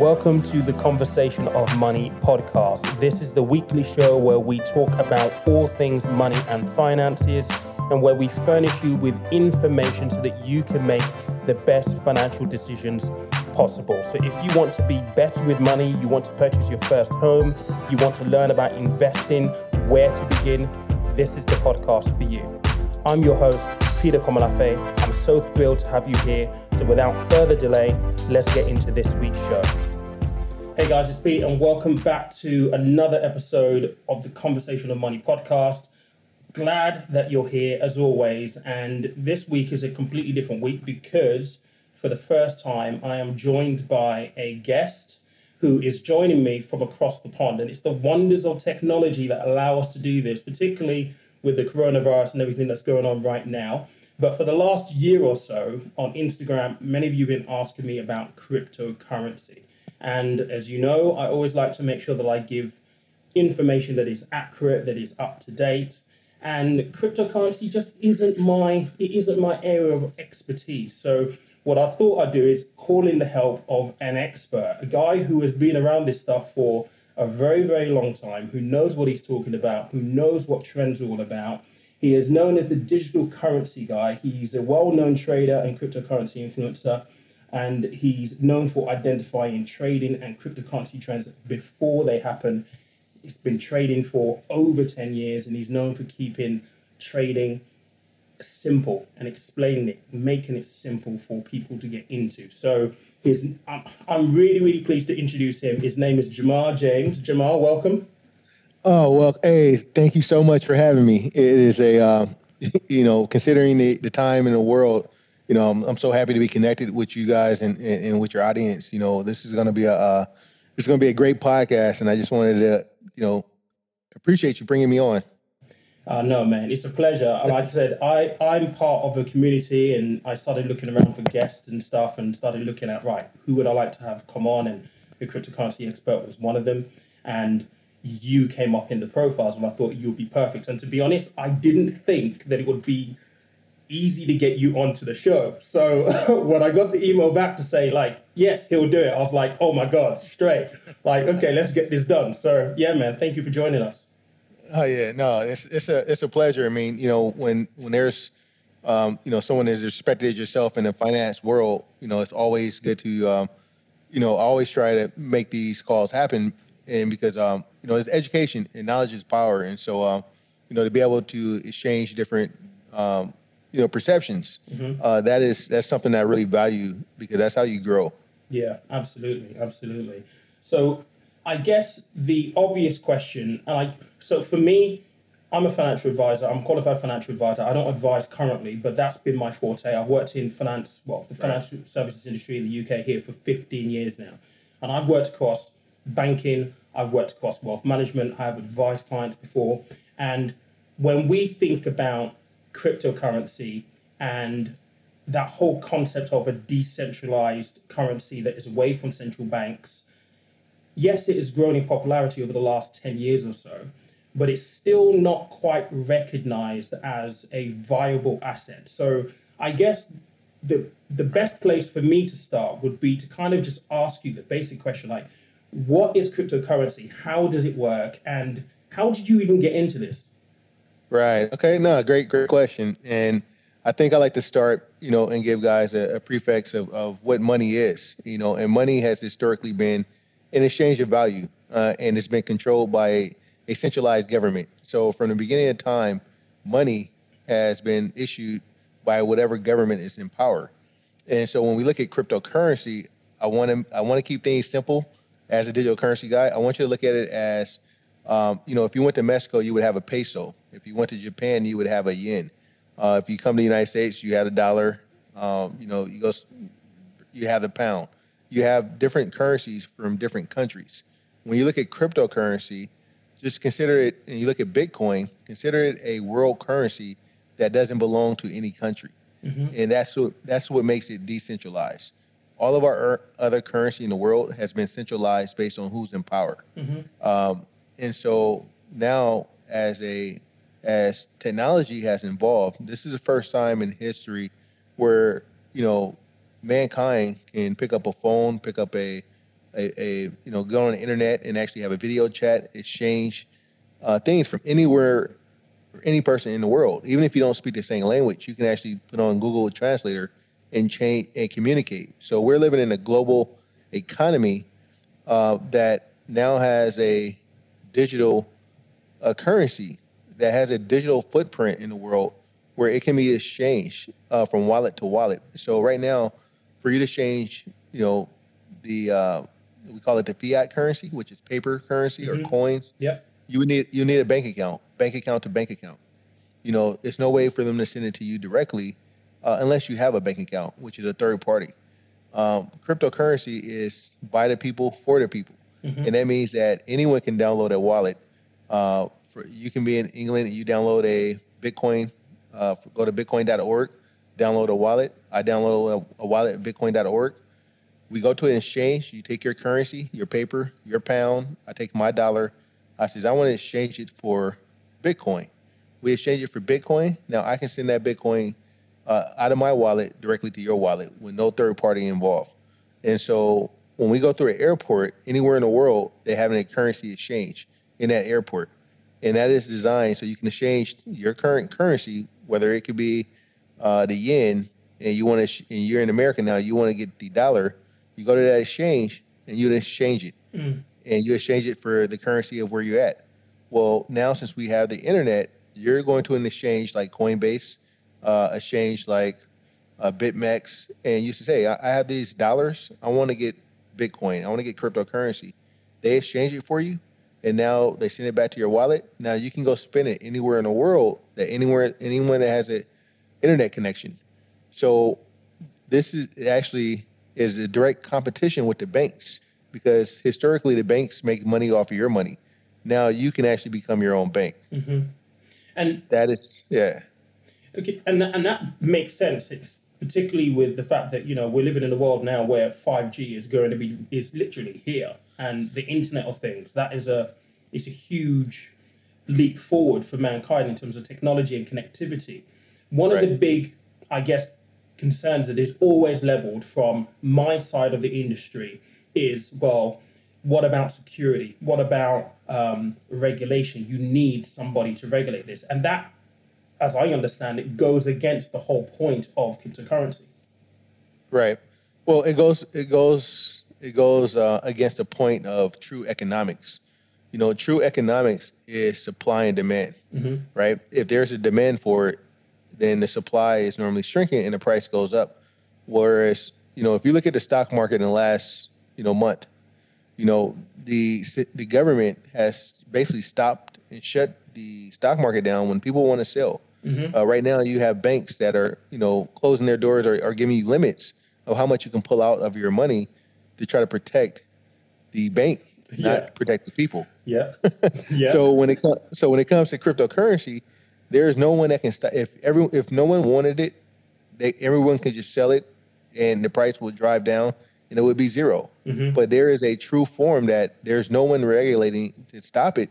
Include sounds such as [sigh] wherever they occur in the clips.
Welcome to the Conversation of Money podcast. This is the weekly show where we talk about all things money and finances and where we furnish you with information so that you can make the best financial decisions possible. So, if you want to be better with money, you want to purchase your first home, you want to learn about investing, where to begin, this is the podcast for you. I'm your host, Peter Komolafe. I'm so thrilled to have you here. So, without further delay, let's get into this week's show. Hey guys, it's Pete, and welcome back to another episode of the Conversation of Money podcast. Glad that you're here as always. And this week is a completely different week because for the first time, I am joined by a guest who is joining me from across the pond. And it's the wonders of technology that allow us to do this, particularly with the coronavirus and everything that's going on right now. But for the last year or so on Instagram, many of you have been asking me about cryptocurrency. And as you know, I always like to make sure that I give information that is accurate, that is up to date. And cryptocurrency just isn't my it isn't my area of expertise. So what I thought I'd do is call in the help of an expert, a guy who has been around this stuff for a very, very long time, who knows what he's talking about, who knows what trends are all about. He is known as the digital currency guy. He's a well known trader and cryptocurrency influencer, and he's known for identifying trading and cryptocurrency trends before they happen. He's been trading for over 10 years, and he's known for keeping trading simple and explaining it, making it simple for people to get into. So, his, I'm, I'm really, really pleased to introduce him. His name is Jamar James. Jamar, welcome. Oh well, hey, thank you so much for having me. It is a, uh, [laughs] you know, considering the, the time in the world, you know, I'm, I'm so happy to be connected with you guys and, and, and with your audience. You know, this is going to be a, uh, it's going to be a great podcast, and I just wanted to, you know, appreciate you bringing me on. Uh, no, man, it's a pleasure. Like I said, I, I'm part of a community and I started looking around for guests and stuff and started looking at, right, who would I like to have come on? And the cryptocurrency expert was one of them. And you came up in the profiles and I thought you would be perfect. And to be honest, I didn't think that it would be easy to get you onto the show. So [laughs] when I got the email back to say, like, yes, he'll do it, I was like, oh my God, straight. Like, okay, let's get this done. So yeah, man, thank you for joining us. Oh yeah, no, it's it's a it's a pleasure. I mean, you know, when when there's um, you know someone as respected as yourself in the finance world, you know, it's always good to um, you know always try to make these calls happen, and because um, you know it's education and knowledge is power, and so um, you know to be able to exchange different um, you know perceptions, mm-hmm. uh, that is that's something that I really value because that's how you grow. Yeah, absolutely, absolutely. So I guess the obvious question, and I so for me, I'm a financial advisor. I'm a qualified financial advisor. I don't advise currently, but that's been my forte. I've worked in finance, well, the financial right. services industry in the UK here for 15 years now, and I've worked across banking. I've worked across wealth management. I have advised clients before, and when we think about cryptocurrency and that whole concept of a decentralized currency that is away from central banks yes, it has grown in popularity over the last 10 years or so, but it's still not quite recognized as a viable asset. So I guess the the best place for me to start would be to kind of just ask you the basic question like what is cryptocurrency? How does it work? And how did you even get into this? Right. Okay. No, great, great question. And I think I like to start, you know, and give guys a, a prefix of, of what money is, you know, and money has historically been an exchange of value, uh, and it's been controlled by a, a centralized government. So from the beginning of time, money has been issued by whatever government is in power. And so when we look at cryptocurrency, I want to I want to keep things simple. As a digital currency guy, I want you to look at it as, um, you know, if you went to Mexico, you would have a peso. If you went to Japan, you would have a yen. Uh, if you come to the United States, you had a dollar. Um, you know, you go, you have the pound you have different currencies from different countries. When you look at cryptocurrency, just consider it, and you look at Bitcoin, consider it a world currency that doesn't belong to any country. Mm-hmm. And that's what that's what makes it decentralized. All of our er, other currency in the world has been centralized based on who's in power. Mm-hmm. Um, and so now, as a as technology has evolved, this is the first time in history where you know mankind can pick up a phone, pick up a a, a you know go on the internet and actually have a video chat, exchange uh, things from anywhere, any person in the world. Even if you don't speak the same language, you can actually put on Google Translator and change and communicate. So we're living in a global economy uh, that now has a digital uh, currency that has a digital footprint in the world where it can be exchanged uh, from wallet to wallet. So right now, for you to change, you know, the uh, we call it the fiat currency, which is paper currency Mhm. or coins. Yeah. You would need you need a bank account, bank account to bank account. You know, there's no way for them to send it to you directly uh, unless you have a bank account, which is a third party. Um, cryptocurrency is by the people for the people, Mhm. and that means that anyone can download a wallet. Uh, for, you can be in England, you download a Bitcoin. Uh, go to bitcoin.org, download a wallet. I download a, a wallet at bitcoin.org. We go to an exchange. You take your currency, your paper, your pound. I take my dollar. I says I want to exchange it for Bitcoin. We exchange it for Bitcoin. Now I can send that Bitcoin uh, out of my wallet directly to your wallet with no third party involved. And so when we go through an airport anywhere in the world, they have a currency exchange in that airport, and that is designed so you can exchange your current currency, whether it could be uh, the yen, and you want to, sh- and you're in America now, you want to get the dollar. You go to that exchange and you exchange it, Mm. and you exchange it for the currency of where you're at. Well, now since we have the internet, you're going to an exchange like Coinbase, uh, exchange like uh, BitMEX, and you say, "Hey, I, I have these dollars. I want to get Bitcoin. I want to get cryptocurrency." They exchange it for you, and now they send it back to your wallet. Now you can go spend it anywhere in the world that anywhere anyone that has an internet connection. So this is actually is a direct competition with the banks because historically the banks make money off of your money. Now you can actually become your own bank. Mhm. And That is yeah. Okay, and that, and that makes sense. It's particularly with the fact that you know we're living in a world now where five G is going to be is literally here, and the Internet of Things. That is a it's a huge leap forward for mankind in terms of technology and connectivity. One of the big, I guess, concerns that is always leveled from my side of the industry is well, what about security? What about um, regulation? You need somebody to regulate this, and that as I understand it, goes against the whole point of cryptocurrency. Right. Well, it goes it goes it goes uh, against the point of true economics. You know, true economics is supply and demand. Mhm. Right. If there's a demand for it, then the supply is normally shrinking and the price goes up. Whereas, you know, if you look at the stock market in the last you know month, you know the the government has basically stopped and shut the stock market down when people want to sell. Mhm. Uh, right now, you have banks that are, you know, closing their doors or, or giving you limits of how much you can pull out of your money to try to protect the bank, Yeah. not protect the people. Yeah. [laughs] yeah. So when it comes, so when it comes to cryptocurrency, there is no one that can stop. If every if no one wanted it, they everyone can just sell it, and the price will drive down, and it would be 0 Mhm. But there is a true form that there's no one regulating to stop it.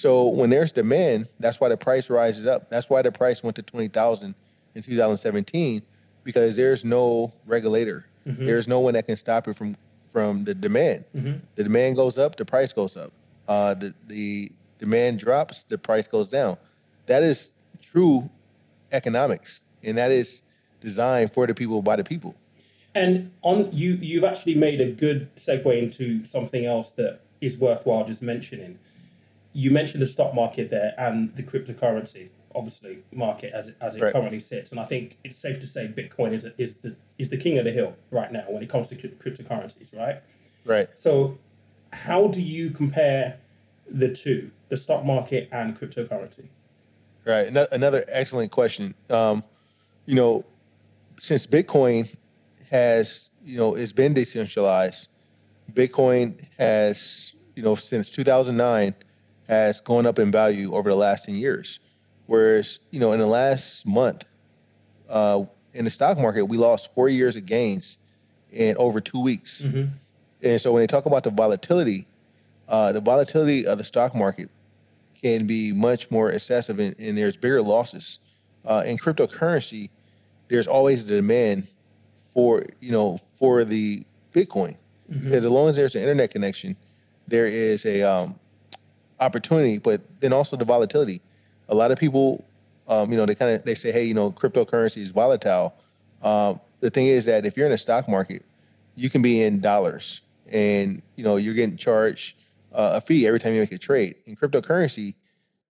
So when there's demand, that's why the price rises up. That's why the price went to twenty thousand in 2017 because there's no regulator. Mhm. There's no one that can stop it from from the demand. Mhm. The demand goes up, the price goes up. Uh, the the demand drops, the price goes down. That is true economics, and that is designed for the people by the people. And on you, you've actually made a good segue into something else that is worthwhile just mentioning. You mentioned the stock market there and the cryptocurrency, obviously market as it, as it Right. currently sits. And I think it's safe to say Bitcoin is is the is the king of the hill right now when it comes to crypt- cryptocurrencies, right? Right. So, how do you compare the two, the stock market and cryptocurrency? Right. Ano- Another excellent question. Um, you know, since Bitcoin has, you know, it's been decentralized, Bitcoin has, you know, since 2009 has gone up in value over the last 10 years. Whereas, you know, in the last month, uh, in the stock market, we lost four years of gains in over two weeks. Mm-hmm. And so when they talk about the volatility, uh, the volatility of the stock market can be much more excessive and, and there's bigger losses. Uh, in cryptocurrency, there's always a demand for, you know, for the Bitcoin. mm-hmm. because as long as there's an internet connection, there is a um, opportunity, but then also the volatility. A lot of people, um, you know, they kind of they say, hey, you know, cryptocurrency is volatile. Um, the thing is that if you're in a stock market, you can be in dollars, and you know you're getting charged uh, a fee every time you make a trade. In cryptocurrency,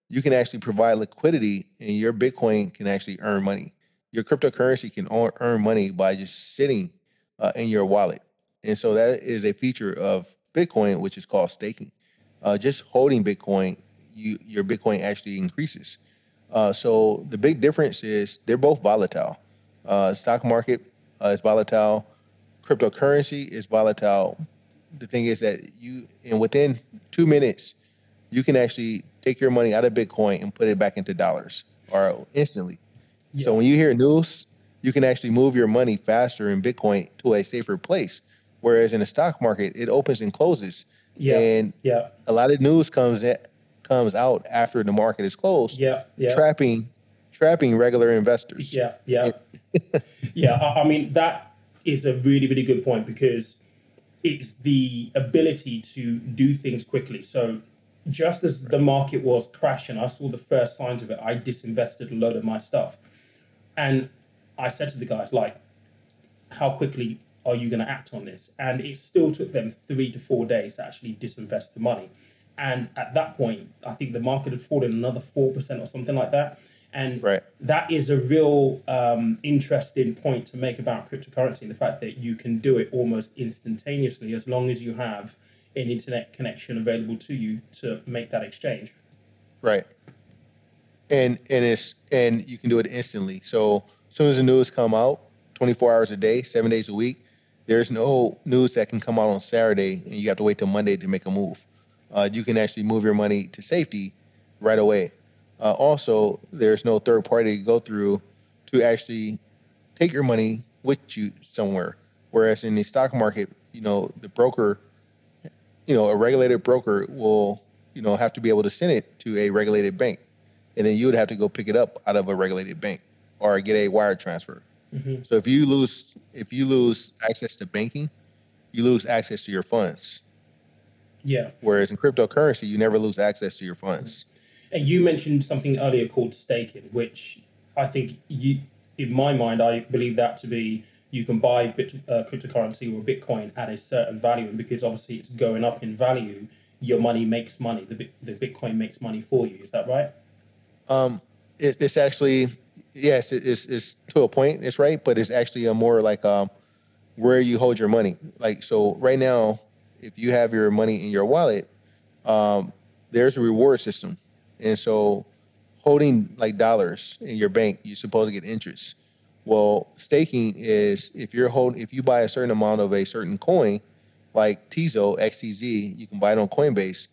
you can actually provide liquidity, and your Bitcoin can actually earn money. Your cryptocurrency can earn money by just sitting uh, in your wallet, and so that is a feature of Bitcoin, which is called staking. Uh, just holding Bitcoin, you your Bitcoin actually increases. Uh, so the big difference is they're both volatile. Uh, stock market uh, is volatile. Cryptocurrency is volatile. The thing is that you, and within two minutes, you can actually take your money out of Bitcoin and put it back into dollars or instantly. Yeah. So when you hear news, you can actually move your money faster in Bitcoin to a safer place. Whereas in the stock market, it opens and closes. Yeah. And yeah. a lot of news comes at, comes out after the market is closed. Yeah. Yeah. Trapping trapping regular investors. Yeah. Yeah. [laughs] yeah. I, I mean that is a really, really good point because it's the ability to do things quickly. So just as the market was crashing, I saw the first signs of it. I disinvested a load of my stuff. And I said to the guys, like, how quickly are you going to act on this? And it still took them three to four days to actually disinvest the money. And at that point, I think the market had fallen another 4% or something like that. And right. that is a real um, interesting point to make about cryptocurrency and the fact that you can do it almost instantaneously as long as you have an internet connection available to you to make that exchange. Right. And and it's and you can do it instantly. So as soon as the news come out, 24 hours a day, seven days a week, there's no news that can come out on Saturday and you have to wait till Monday to make a move. Uh, you can actually move your money to safety right away. Uh, also, there's no third party to go through to actually take your money with you somewhere. Whereas in the stock market, you know, the broker you know, a regulated broker will, you know, have to be able to send it to a regulated bank, and then you would have to go pick it up out of a regulated bank or get a wire transfer. Mm-hmm. So if you lose if you lose access to banking, you lose access to your funds. Yeah. Whereas in cryptocurrency, you never lose access to your funds. And you mentioned something earlier called staking, which I think you, in my mind, I believe that to be you can buy bit, uh, cryptocurrency or Bitcoin at a certain value, and because obviously it's going up in value, your money makes money. The the Bitcoin makes money for you. Is that right? Um, it, it's actually yes, it, it's it's to a point. It's right, but it's actually a more like um, where you hold your money. Like so, right now, if you have your money in your wallet, um, there's a reward system, and so holding like dollars in your bank, you're supposed to get interest. Well, staking is if you're holding if you buy a certain amount of a certain coin, like Tezos XTZ, you can buy it on Coinbase.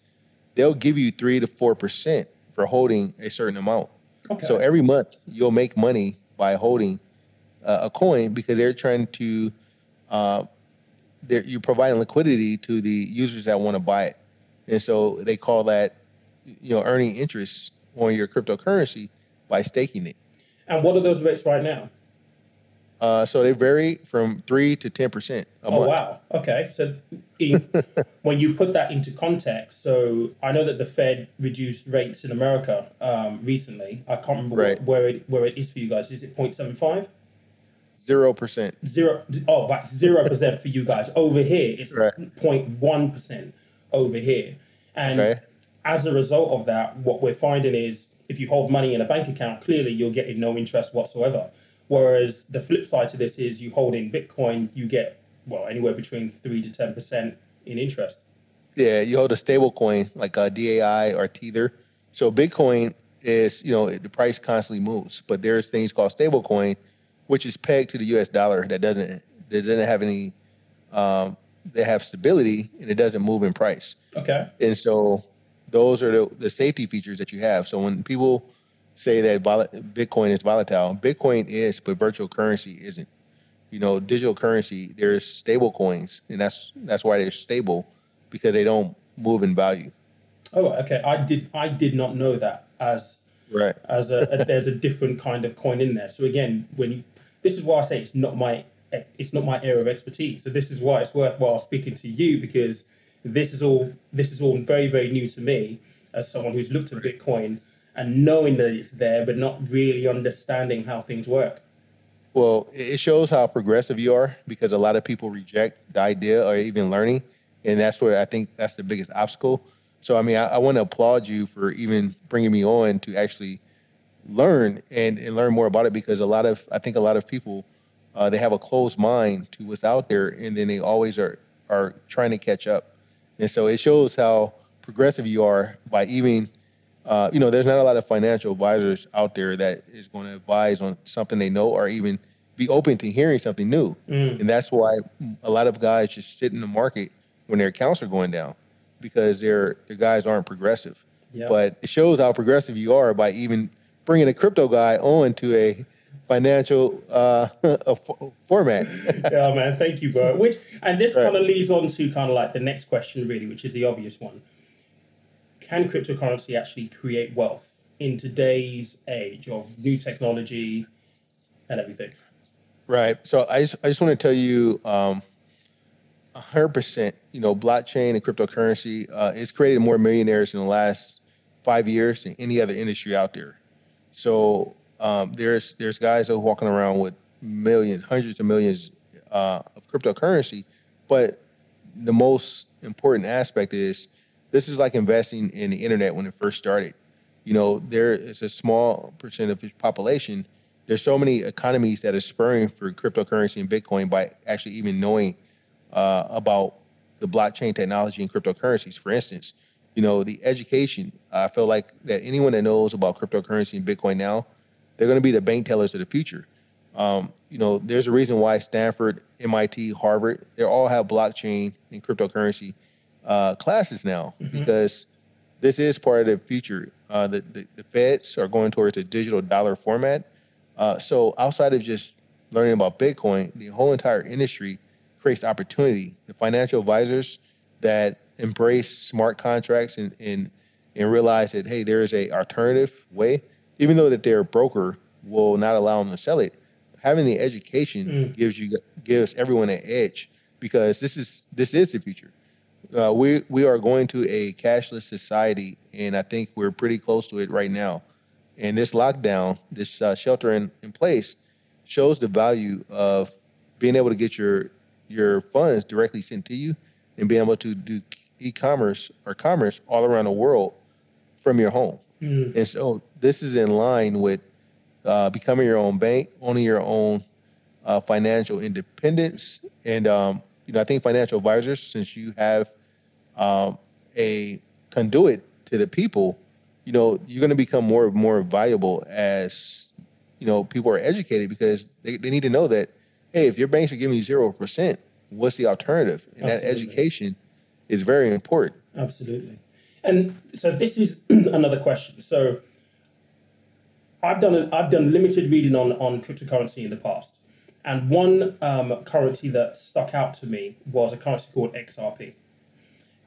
They'll give you three to four percent for holding a certain amount. Okay. So every month you'll make money by holding uh, a coin because they're trying to uh, they're, you're providing liquidity to the users that want to buy it, and so they call that you know earning interest on your cryptocurrency by staking it. And what are those rates right now? Uh, so they vary from three to ten percent oh, month. wow! Okay, so in, [laughs] when you put that into context, so I know that the Fed reduced rates in America um, recently. I can't remember right. where it where it is for you guys. Is it 0.75? Zero percent. Zero. Oh, that's zero percent for you guys. Over here, it's 0.1 percent over here, and okay. as a result of that, what we're finding is if you hold money in a bank account, clearly you're getting no interest whatsoever. Whereas the flip side to this is you hold in Bitcoin, you get well anywhere between three to ten percent in interest. Yeah, you hold a stable coin like a DAI or Tether. So Bitcoin is you know the price constantly moves, but there's things called stable coin, which is pegged to the U.S. dollar that doesn't that doesn't have any um, they have stability and it doesn't move in price. Okay. And so those are the, the safety features that you have. So when people say that vol- Bitcoin is volatile. Bitcoin is, but virtual currency isn't. You know, digital currency, there's stable coins, and that's that's why they're stable because they don't move in value. Oh, okay. I did I did not know that as right as a, a there's a different kind of coin in there. So again, when you, this is why I say it's not my it's not my area of expertise. So this is why it's worthwhile speaking to you because this is all this is all very very new to me as someone who's looked at Bitcoin and knowing that it's there, but not really understanding how things work. Well, it shows how progressive you are because a lot of people reject the idea or even learning, and that's where I think that's the biggest obstacle. So, I mean, I, I want to applaud you for even bringing me on to actually learn and, and learn more about it because a lot of I think a lot of people uh, they have a closed mind to what's out there, and then they always are are trying to catch up, and so it shows how progressive you are by even uh, you know, there's not a lot of financial advisors out there that is going to advise on something they know or even be open to hearing something new. Mm. And that's why a lot of guys just sit in the market when their accounts are going down because their their guys aren't progressive. Yep. But it shows how progressive you are by even bringing a crypto guy on to a financial uh, [laughs] a format. [laughs] yeah, man. Thank you, bro. Which and this right. kind of leads on to kind of like the next question, really, which is the obvious one can cryptocurrency actually create wealth in today's age of new technology and everything? Right. So I just, I just want to tell you, um, 100%, you know, blockchain and cryptocurrency uh, it's created more millionaires in the last five years than any other industry out there. So um, there's there's guys that are walking around with millions, hundreds of millions uh, of cryptocurrency, but the most important aspect is this is like investing in the internet when it first started. You know, there is a small percent of the population. There's so many economies that are spurring for cryptocurrency and Bitcoin by actually even knowing uh, about the blockchain technology and cryptocurrencies. For instance, you know, the education. I feel like that anyone that knows about cryptocurrency and Bitcoin now, they're going to be the bank tellers of the future. Um, you know, there's a reason why Stanford, MIT, Harvard, they all have blockchain and cryptocurrency uh, classes now mm-hmm. because this is part of the future. Uh, the, the, the feds are going towards a digital dollar format. Uh, so outside of just learning about Bitcoin, the whole entire industry creates opportunity. The financial advisors that embrace smart contracts and and, and realize that hey, there is a alternative way, even though that their broker will not allow them to sell it. Having the education mm. gives you gives everyone an edge because this is this is the future uh, we we are going to a cashless society, and I think we're pretty close to it right now. And this lockdown, this uh, shelter in, in place, shows the value of being able to get your your funds directly sent to you, and being able to do e-commerce or commerce all around the world from your home. Mm. And so this is in line with uh, becoming your own bank, owning your own uh, financial independence, and um, you know I think financial advisors, since you have um, a conduit to the people, you know, you're going to become more and more valuable as, you know, people are educated because they, they need to know that, hey, if your banks are giving you 0%, what's the alternative? And Absolutely. that education is very important. Absolutely. And so this is [clears throat] another question. So I've done a, I've done limited reading on on cryptocurrency in the past, and one um, currency that stuck out to me was a currency called XRP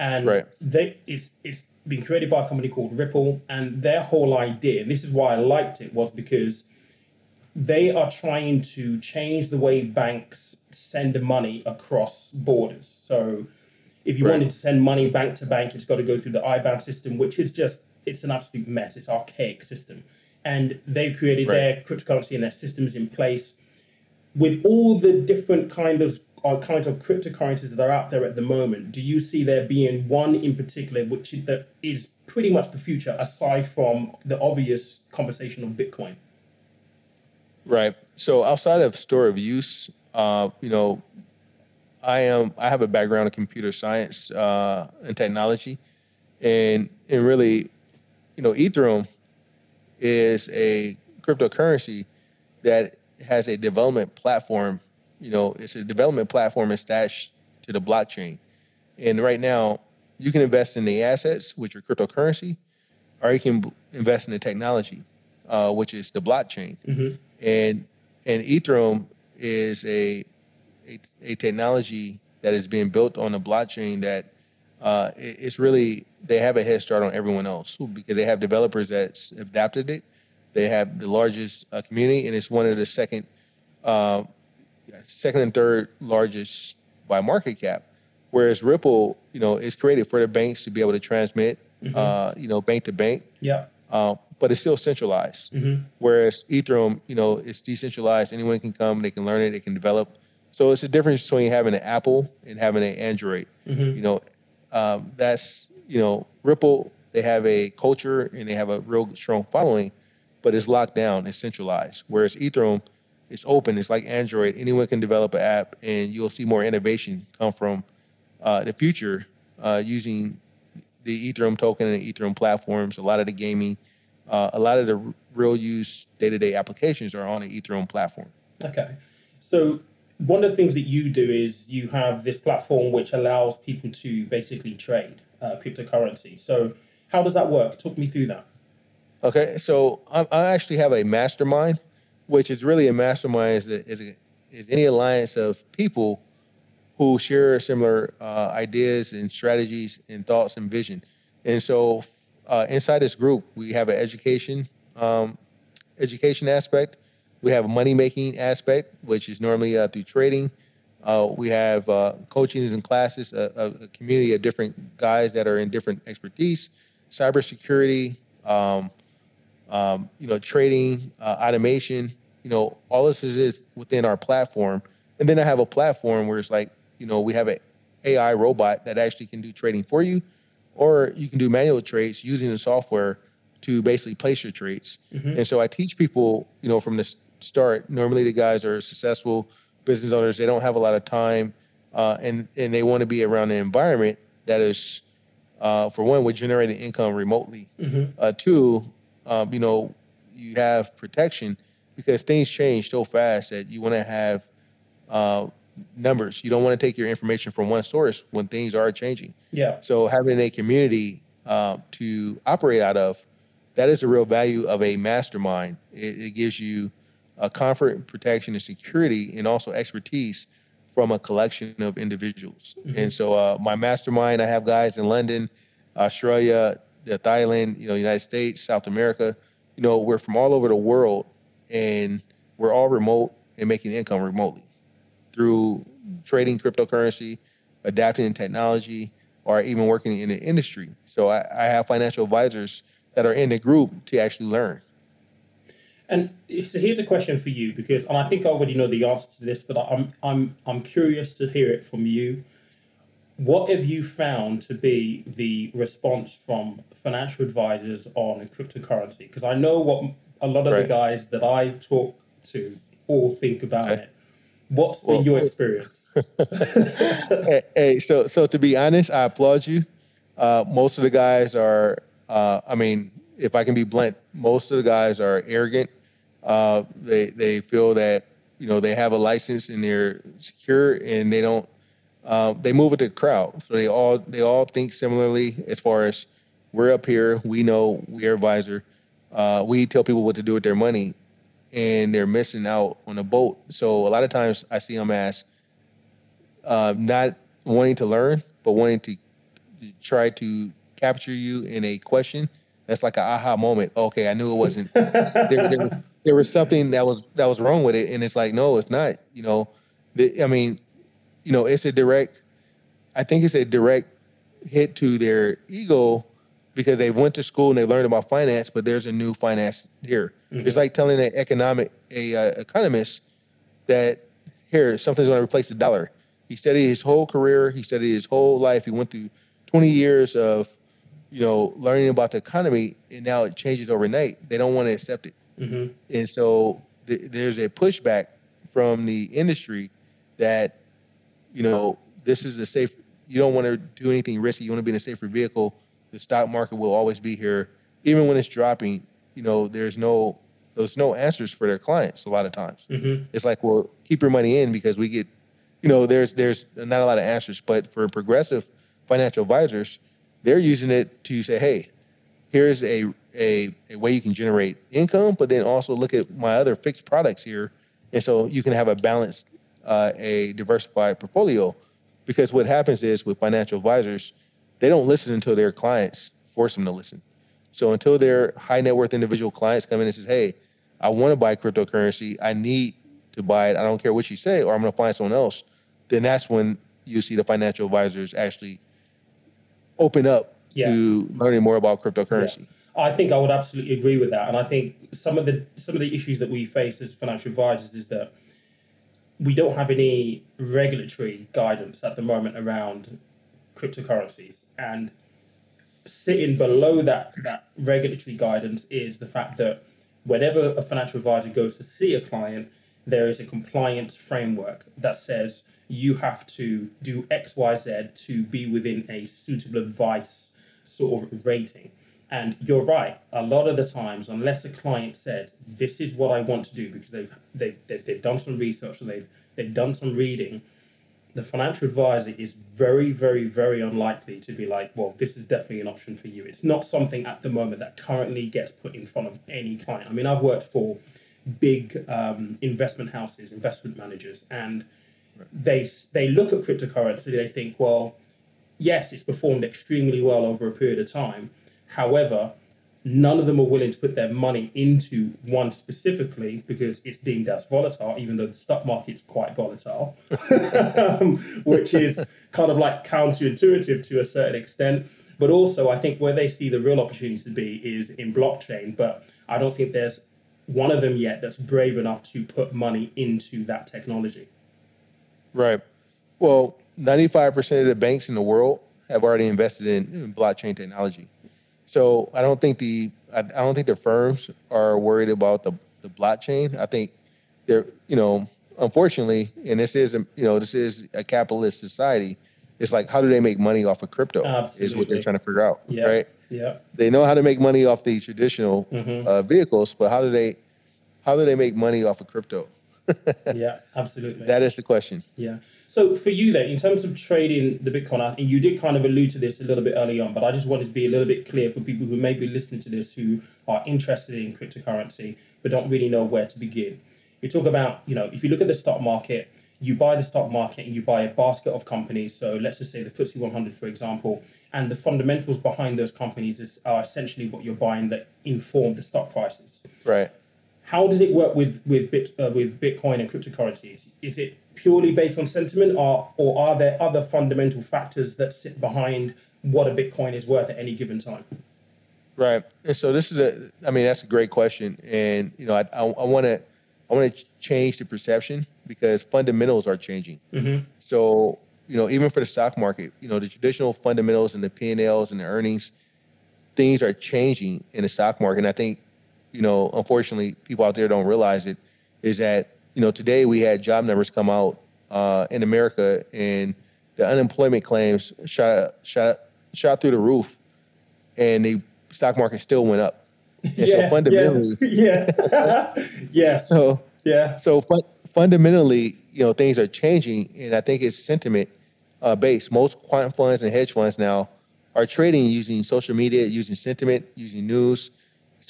and right. they it's it's been created by a company called Ripple, and their whole idea, and this is why I liked it, was because they are trying to change the way banks send money across borders. So if you right. wanted to send money bank to bank, it's got to go through the IBAN system, which is just it's an absolute mess. It's archaic system. And they've created right. their cryptocurrency and their systems in place with all the different kind of are kinds of cryptocurrencies that are out there at the moment, do you see there being one in particular which is, that is pretty much the future aside from the obvious conversation of Bitcoin? Right. So outside of store of use, uh, you know, I am I have a background in computer science uh, and technology, and and really, you know, Ethereum is a cryptocurrency that has a development platform you know, it's a development platform attached to the blockchain. And right now, you can invest in the assets, which are cryptocurrency, or you can invest in the technology, uh, which is the blockchain. Mm-hmm. And and Ethereum is a, a, a technology that is being built on the blockchain that uh, it's really they have a head start on everyone else because they have developers that have adapted it. They have the largest uh, community, and it's one of the second uh, second and third largest by market cap, whereas Ripple, you know, is created for the banks to be able to transmit, Mhm. uh, you know, bank to bank, yeah. um, but it's still centralized. hmm Whereas Ethereum, you know, it's decentralized. Anyone can come, they can learn it, they can develop. So it's a difference between having an Apple and having an Android. hmm You know, um, that's you know, Ripple. They have a culture and they have a real strong following, but it's locked down, it's centralized. Whereas Ethereum, it's open. It's like Android. Anyone can develop an app, and you'll see more innovation come from uh, the future uh, using the Ethereum token and the Ethereum platforms. A lot of the gaming, uh, a lot of the real use day-to-day applications are on the Ethereum platform. Okay. So one of the things that you do is you have this platform which allows people to basically trade uh, cryptocurrency. So how does that work? Talk me through that. Okay, so I, I actually have a mastermind, which is really a mastermind is a, is, a, is any alliance of people who share similar uh, ideas and strategies and thoughts and vision. And so uh, inside this group, we have an education um, education aspect. We have a money making aspect, which is normally uh, through trading. Uh, we have uh, coachings and classes, a, a, a community of different guys that are in different expertise, cybersecurity, um, um, you know, trading, uh, automation, you know, all this is, is within our platform. And then I have a platform where it's like, you know, we have an AI robot that actually can do trading for you, or you can do manual trades using the software to basically place your trades. Mhm. And so I teach people, you know, from the start. Normally, the guys are successful business owners. They don't have a lot of time, uh, and and they want to be around an environment that is, uh, for one, would generate an income remotely. hmm Uh, two, um, you know, you have protection because things change so fast that you want to have uh, numbers. You don't want to take your information from one source when things are changing. Yeah. So having a community uh, to operate out of, that is the real value of a mastermind. It, it gives you a comfort, protection, and security, and also expertise from a collection of individuals. Mhm. And so uh, my mastermind, I have guys in London, Australia, Thailand, you know, United States, South America. You know, we're from all over the world, and we're all remote and making income remotely through trading cryptocurrency, adapting in technology, or even working in the industry. So I, I have financial advisors that are in the group to actually learn. And so here's a question for you because, and I think I already know the answer to this, but I'm I'm I'm curious to hear it from you. What have you found to be the response from financial advisors on cryptocurrency? Because I know what a lot of the guys that I talk to all think about Okay. it. What's been your experience? [laughs] hey, hey, so so to be honest, I applaud you. Uh, most of the guys are, uh, I mean, if I can be blunt, most of the guys are arrogant. Uh, they they feel that you know they have a license and they're secure and they don't. Uh, they move with the crowd, so they all they all think similarly as far as we're up here. We know we're advisor. Uh, we tell people what to do with their money, and they're missing out on a boat. So a lot of times I see them as uh, not wanting to learn, but wanting to try to capture you in a question. That's like an aha moment. Okay, I knew it wasn't. [laughs] there, there, there was something that was that was wrong with it, and it's like, no, it's not. You know, the, I mean, you know, it's a direct. I think it's a direct hit to their ego because they went to school and they learned about finance, but there's a new finance here. Mhm. It's like telling an economic a uh, economist that here something's going to replace the dollar. He studied his whole career. He studied his whole life. He went through 20 years of, you know, learning about the economy, and now it changes overnight. They don't want to accept it, hmm and so th- there's a pushback from the industry that, you know, this is a safe. You don't want to do anything risky. You want to be in a safer vehicle. The stock market will always be here, even when it's dropping. You know, there's no there's no answers for their clients a lot of times hmm it's like, well, keep your money in because we get, you know, there's there's not a lot of answers. But for progressive financial advisors, they're using it to say, hey, here's a a, a way you can generate income, but then also look at my other fixed products here, and so you can have a balanced, uh, a diversified portfolio. Because what happens is with financial advisors, they don't listen until their clients force them to listen. So until their high net worth individual clients come in and says, hey, I want to buy cryptocurrency. I need to buy it. I don't care what you say, or I'm going to find someone else. Then that's when you see the financial advisors actually open up Yeah. to learning more about cryptocurrency. I think I would absolutely agree with that, and I think some of the some of the issues that we face as financial advisors is that we don't have any regulatory guidance at the moment around cryptocurrencies, and sitting below that that regulatory guidance is the fact that whenever a financial advisor goes to see a client, there is a compliance framework that says you have to do X, Y, Z to be within a suitable advice sort of rating. And you're right. A lot of the times, unless a client says, "This is what I want to do," because they've they've they've, they've done some research and they've they've done some reading, the financial advisor is very, very, very unlikely to be like, "Well, this is definitely an option for you." It's not something at the moment that currently gets put in front of any client. I mean, I've worked for big um, investment houses, investment managers, and they they look at cryptocurrency. They think, well, yes, it's performed extremely well over a period of time. However, none of them are willing to put their money into one specifically because it's deemed as volatile, even though the stock market's quite volatile, [laughs] um, which is kind of like counterintuitive to a certain extent. But also, I think where they see the real opportunity to be is in blockchain. But I don't think there's one of them yet that's brave enough to put money into that technology. Right. Well, 95% of the banks in the world have already invested in, in blockchain technology. So I don't think the I, I don't think the firms are worried about the, the blockchain. I think they're you know unfortunately, and this is a you know this is a capitalist society. It's like how do they make money off of crypto? Is what they're trying to figure out, Yeah. right? Yeah. They know how to make money off the traditional Mhm. uh, vehicles, but how do they how do they make money off of crypto? Yeah. [laughs] Absolutely. That is the question. Yeah. So for you then, in terms of trading the Bitcoin, and you did kind of allude to this a little bit early on, but I just wanted to be a little bit clear for people who may be listening to this who are interested in cryptocurrency but don't really know where to begin. You talk about, you know, if you look at the stock market, you buy the stock market and you buy a basket of companies. So let's just say the FTSE 100, for example, and the fundamentals behind those companies is, are essentially what you're buying that inform the stock prices. Right. How does it work with with bit uh, with Bitcoin and cryptocurrencies? Is it purely based on sentiment, or or are there other fundamental factors that sit behind what a Bitcoin is worth at any given time? Right. And so this is a, I mean, that's a great question. And, you know, I, I, want to, I want to change the perception because fundamentals are changing. Mm-hmm. So, you know, even for the stock market, you know, the traditional fundamentals and the P&Ls and the earnings, things are changing in the stock market. And I think, you know, unfortunately, people out there don't realize it is that, you know, today we had job numbers come out uh, in America and the unemployment claims shot, shot, shot through the roof and the stock market still went up. And so fundamentally, yeah, yeah, [laughs] [laughs] yeah, so yeah, so fun, fundamentally, you know, things are changing, and I think it's sentiment uh, based. Most quant funds and hedge funds now are trading using social media, using sentiment, using news.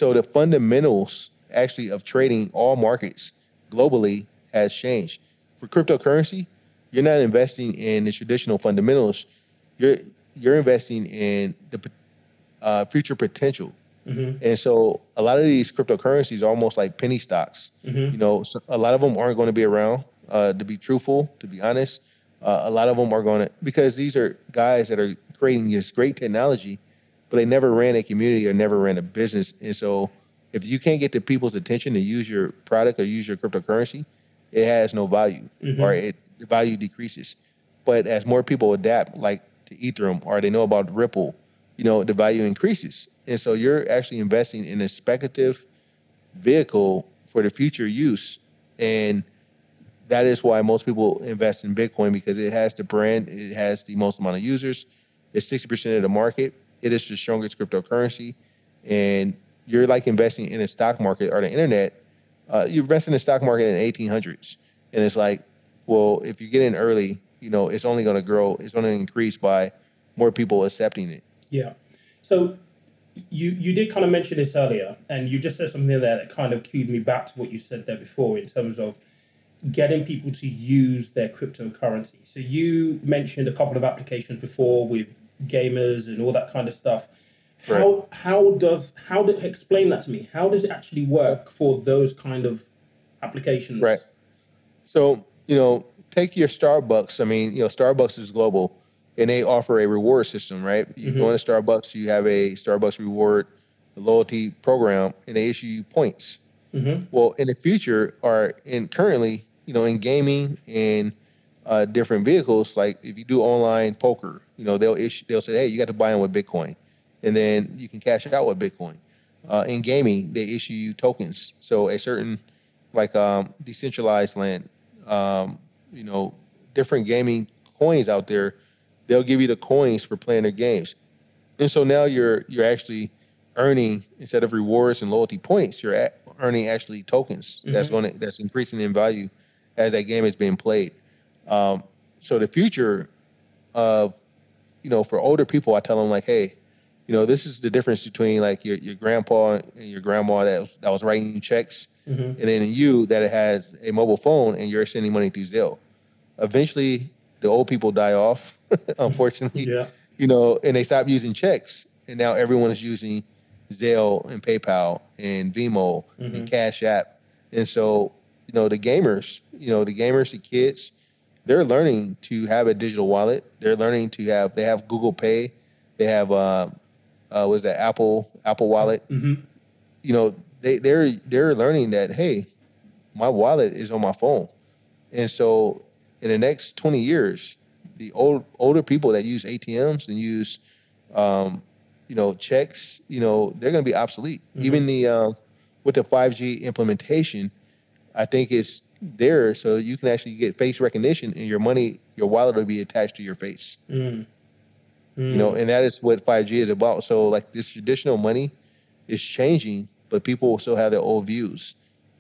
So the fundamentals actually of trading all markets globally has changed. For cryptocurrency, you're not investing in the traditional fundamentals. You're you're investing in the uh, future potential. mm-hmm. And so a lot of these cryptocurrencies are almost like penny stocks. Mm-hmm. You know, so a lot of them aren't going to be around. Uh, to be truthful, to be honest, uh, a lot of them are going to because these are guys that are creating this great technology, but they never ran a community or never ran a business. And so, if you can't get the people's attention to use your product or use your cryptocurrency, it has no value Mhm. or it the value decreases. But as more people adapt, like to Ethereum or they know about Ripple, you know, the value increases. And so you're actually investing in a speculative vehicle for the future use. And that is why most people invest in Bitcoin because it has the brand, it has the most amount of users, it's 60% of the market, it is the strongest cryptocurrency. And you're like investing in a stock market or the internet. Uh, you invest in the stock market in the 1800s. And it's like, well, if you get in early, you know, it's only going to grow, it's going to increase by more people accepting it. Yeah. So you you did kind of mention this earlier, and you just said something there that kind of cued me back to what you said there before in terms of getting people to use their cryptocurrency. So you mentioned a couple of applications before with gamers and all that kind of stuff. How how does how do explain that to me? How does it actually work for those kind of applications? Right. So you know, take your Starbucks. I mean, you know, Starbucks is global, and they offer a reward system, right? You Mhm. go into Starbucks, you have a Starbucks reward loyalty program, and they issue you points. hmm Well, in the future, or in currently, you know, in gaming and uh, different vehicles, like if you do online poker, you know, they'll issue, they'll say, hey, you got to buy in with Bitcoin, and then you can cash out with Bitcoin. Uh, in gaming, they issue you tokens. So a certain, like um, Decentraland, um, you know, different gaming coins out there, they'll give you the coins for playing their games, and so now you're you're actually earning instead of rewards and loyalty points, you're earning actually tokens. That's Mhm. going to that's increasing in value as that game is being played. Um, so the future of you know for older people, I tell them like, hey, you know this is the difference between like your your grandpa and your grandma that was, that was writing checks, hmm and then you that has a mobile phone and you're sending money through Zelle. Eventually, the old people die off, [laughs] unfortunately Yeah. you know, and they stop using checks, and now everyone is using Zelle and PayPal and Venmo Mhm. and Cash App, and so you know the gamers, you know the gamers, the kids, they're learning to have a digital wallet. They're learning to have they have Google Pay, they have uh, uh was that Apple Apple Wallet. hmm You know they they're they're learning that hey, my wallet is on my phone, and so in the next twenty years, the old older people that use ATMs and use, um, you know, checks, you know, they're going to be obsolete. Mhm. Even the um, with the five G implementation, I think it's there so you can actually get face recognition and your money, your wallet will be attached to your face. Mm. You know, and that is what five G is about. So like this traditional money is changing, but people still have their old views.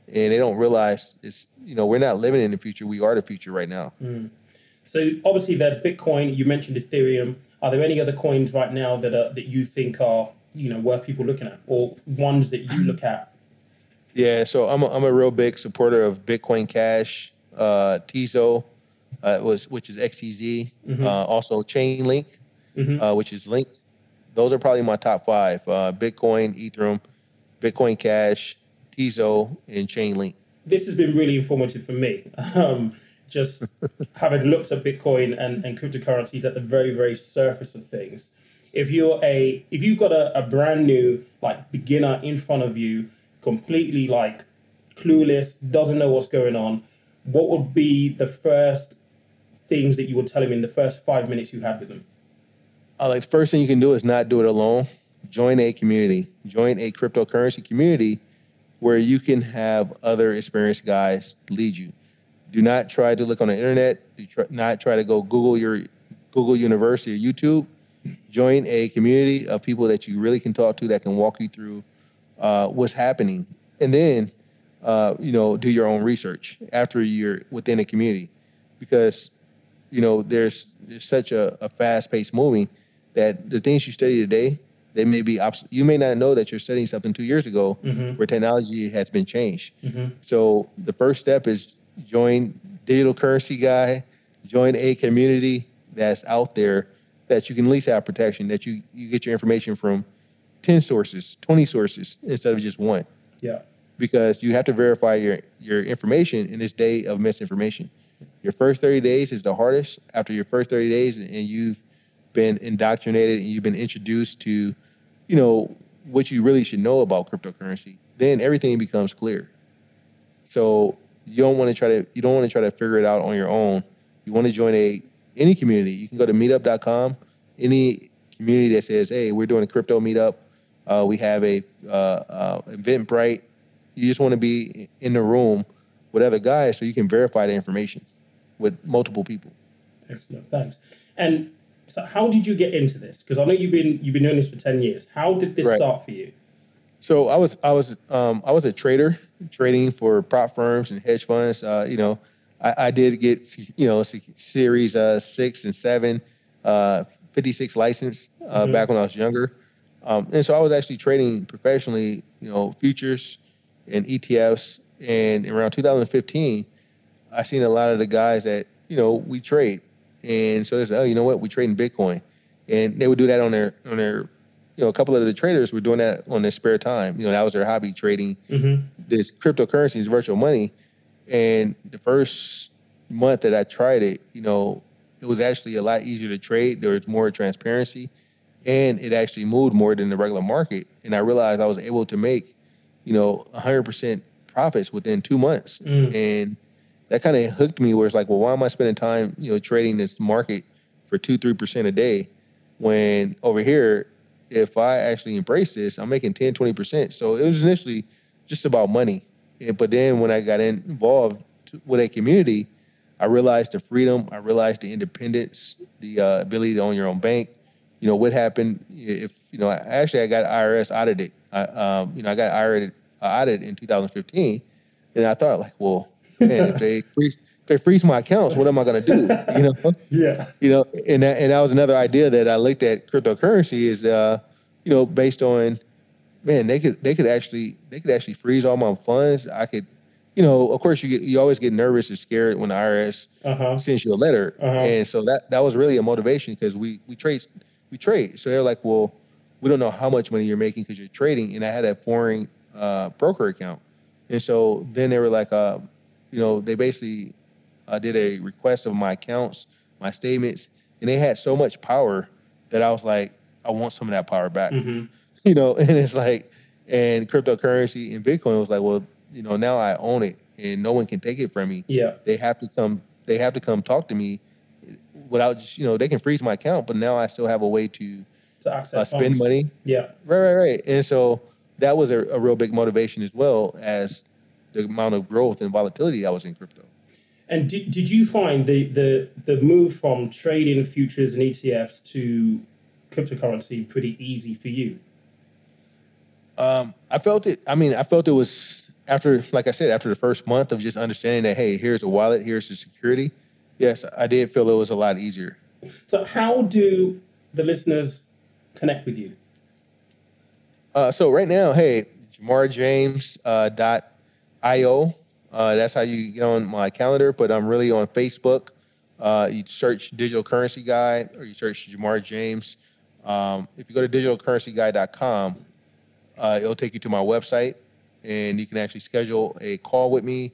And they don't realize it's you know we're not living in the future. We are the future right now. Mm. So obviously there's Bitcoin. You mentioned Ethereum. Are there any other coins right now that are, that you think are you know worth people looking at, or ones that you look at? Yeah, so I'm a, I'm a real big supporter of Bitcoin Cash, uh, Tezos, uh, was which is XTZ, Mhm. uh, also Chainlink, hmm uh, which is Link. Those are probably my top five: uh, Bitcoin, Ethereum, Bitcoin Cash, Tezos, and Chainlink. This has been really informative for me. Um, just [laughs] having looked at Bitcoin and, and cryptocurrencies at the very very surface of things. If you're a if you've got a, a brand new like beginner in front of you, completely like clueless, doesn't know what's going on, what would be the first things that you would tell him in the first five minutes you had with him? Uh, like the first thing you can do is not do it alone. Join a community. Join a cryptocurrency community where you can have other experienced guys lead you. Do not try to look on the internet. Do try, not try to go Google your Google University or YouTube. Join a community of people that you really can talk to that can walk you through uh, what's happening, and then uh, you know do your own research after you're within a community, because you know there's there's such a, a fast paced moving that the things you study today they may be obs- you may not know that you're studying something two years ago Mm-hmm. where technology has been changed. Mm-hmm. So the first step is join digital currency guy, join a community that's out there that you can at least have protection, that you, you get your information from 10 sources, 20 sources instead of just one. Yeah. Because you have to verify your, your information in this day of misinformation. Your first 30 days is the hardest. After your first 30 days and you've been indoctrinated and you've been introduced to, you know, what you really should know about cryptocurrency, then everything becomes clear. So you don't want to try to you don't want to try to figure it out on your own. You want to join a any community. You can go to meetup.com, any community that says, "Hey, we're doing a crypto meetup. Uh, we have a uh, uh, Eventbrite." You just want to be in the room with other guys so you can verify the information with multiple people. Excellent, thanks. And so, how did you get into this? Because I know you've been you've been doing this for ten years. How did this Right. start for you? So I was I was um, I was a trader trading for prop firms and hedge funds. Uh, you know, I, I did get you know series uh, six and seven, uh, 56 license uh, Mhm. back when I was younger, um, and so I was actually trading professionally. You know, futures and ETFs. And around 2015, I seen a lot of the guys that you know we trade, and so they said, oh, you know what, we trade in Bitcoin, and they would do that on their on their you know, a couple of the traders were doing that on their spare time. You know, that was their hobby, trading Mm-hmm. this cryptocurrencies, virtual money. And the first month that I tried it, you know, it was actually a lot easier to trade. There was more transparency, and it actually moved more than the regular market. And I realized I was able to make, you know, 100% profits within two months. Mm. And that kind of hooked me where it's like, well, why am I spending time, you know, trading this market for two, three percent a day when over here, if I actually embrace this, I'm making 10, 20 percent. So it was initially just about money. But then when I got involved with a community, I realized the freedom, I realized the independence, the uh, ability to own your own bank. You know what happened if you know actually I got IRS audited. I, um, you know I got IRS audited in 2015, and I thought like, well, man, if they [laughs] freeze, if they freeze my accounts, what am I going to do? You know, [laughs] Yeah. you know, and that, and that was another idea that I looked at cryptocurrency is, uh, you know, based on, man, they could they could actually they could actually freeze all my funds. I could, you know, of course you get you always get nervous and scared when the IRS Uh huh. sends you a letter, Uh-huh. and so that that was really a motivation because we we trade we trade. So they're like, well, we don't know how much money you're making because you're trading, and I had a foreign uh, broker account, and so then they were like, uh, you know, they basically uh, did a request of my accounts, my statements, and they had so much power that I was like, I want some of that power back hmm [laughs] you know, and it's like, and cryptocurrency and Bitcoin was like, well, you know, now I own it and no one can take it from me. Yeah. They have to come, they have to come talk to me without just, you know, they can freeze my account, but now I still have a way to To uh, access spend money. Yeah. Right, right, right. And so that was a, a real big motivation as well as the amount of growth and volatility I was in crypto. And did, did you find the, the the move from trading futures and ETFs to cryptocurrency pretty easy for you? Um, I felt it. I mean, I felt it was after, like I said, after the first month of just understanding that, hey, here's a wallet, here's the security. Yes, I did feel it was a lot easier. So how do the listeners connect with you? Uh, so right now, hey, JamarJames uh, dot io. Uh, that's how you get on my calendar. But I'm really on Facebook. Uh, you search Digital Currency Guy or you search Jamar James. Um, if you go to digitalcurrencyguy.com, uh, it'll take you to my website, and you can actually schedule a call with me.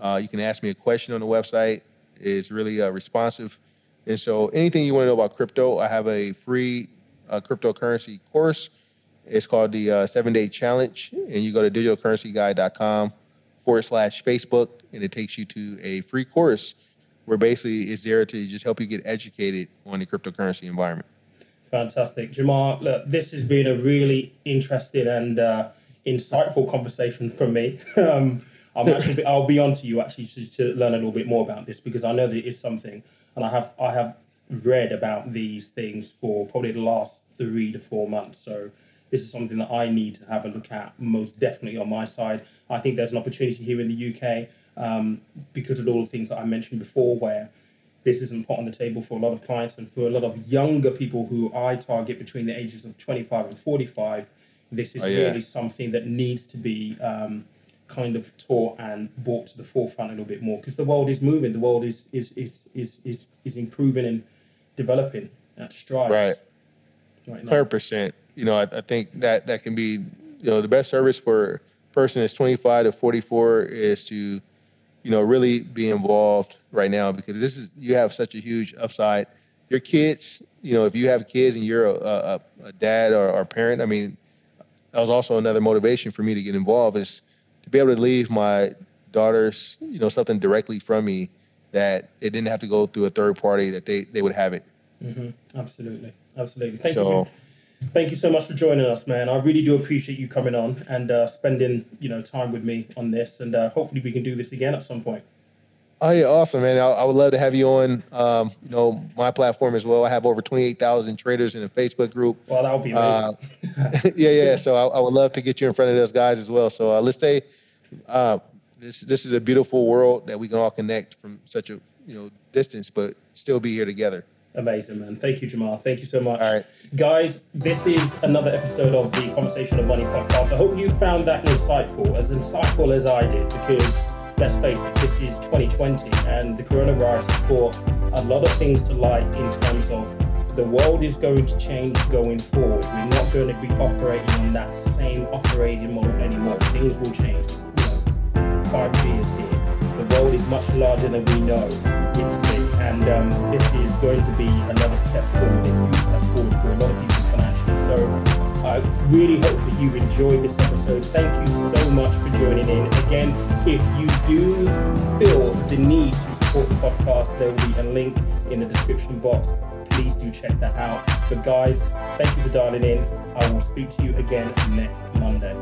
Uh, you can ask me a question on the website. It's really uh, responsive. And so, anything you want to know about crypto, I have a free uh, cryptocurrency course. It's called the uh, Seven Day Challenge, and you go to digitalcurrencyguy.com forward slash Facebook, and it takes you to a free course where basically it's there to just help you get educated on the cryptocurrency environment. Fantastic. Jamar, look, this has been a really interesting and uh, insightful conversation for me. [laughs] um, I'm actually, I'll be on to you actually to, to learn a little bit more about this because I know that it is something, and I have I have read about these things for probably the last three to four months. So this is something that I need to have a look at most definitely on my side. I think there's an opportunity here in the UK um, because of all the things that I mentioned before, where this isn't put on the table for a lot of clients and for a lot of younger people who I target between the ages of 25 and 45. This is Oh, yeah. really something that needs to be um, kind of taught and brought to the forefront a little bit more because the world is moving, the world is is is is is, is improving and developing at strides. Right. Right. Hundred percent. You know, I, I think that that can be, you know, the best service for a person that's 25 to 44 is to, you know, really be involved right now because this is you have such a huge upside. Your kids, you know, if you have kids and you're a, a, a dad or, or parent, I mean, that was also another motivation for me to get involved is to be able to leave my daughters, you know, something directly from me that it didn't have to go through a third party that they they would have it. hmm Absolutely, absolutely. Thank So- you. Thank you so much for joining us, man. I really do appreciate you coming on and uh, spending you know time with me on this, and uh, hopefully we can do this again at some point. Oh yeah, awesome, man! I, I would love to have you on, um, you know, my platform as well. I have over twenty-eight thousand traders in a Facebook group. Well, that would be Uh, amazing. [laughs] yeah, yeah. So I, I would love to get you in front of those guys as well. So uh, let's say Uh, this this is a beautiful world that we can all connect from such a you know distance, but still be here together. Amazing, man. Thank you, Jamar. Thank you so much. All right. Guys, this is another episode of the Conversation of Money podcast. I hope you found that insightful, as insightful as I did, because let's face it, this is 2020 and the coronavirus has brought a lot of things to light in terms of the world is going to change going forward. We're not going to be operating on that same operating model anymore. Things will change. You know, 5G is here. The world is much larger than we know it to be, and um, this is going to be another step forward, a huge step forward for a lot of people financially. So I really hope that you enjoyed this episode. Thank you so much for joining in. Again, if you do feel the need to support the podcast, there will be a link in the description box. Please do check that out. But guys, thank you for dialing in. I will speak to you again next Monday.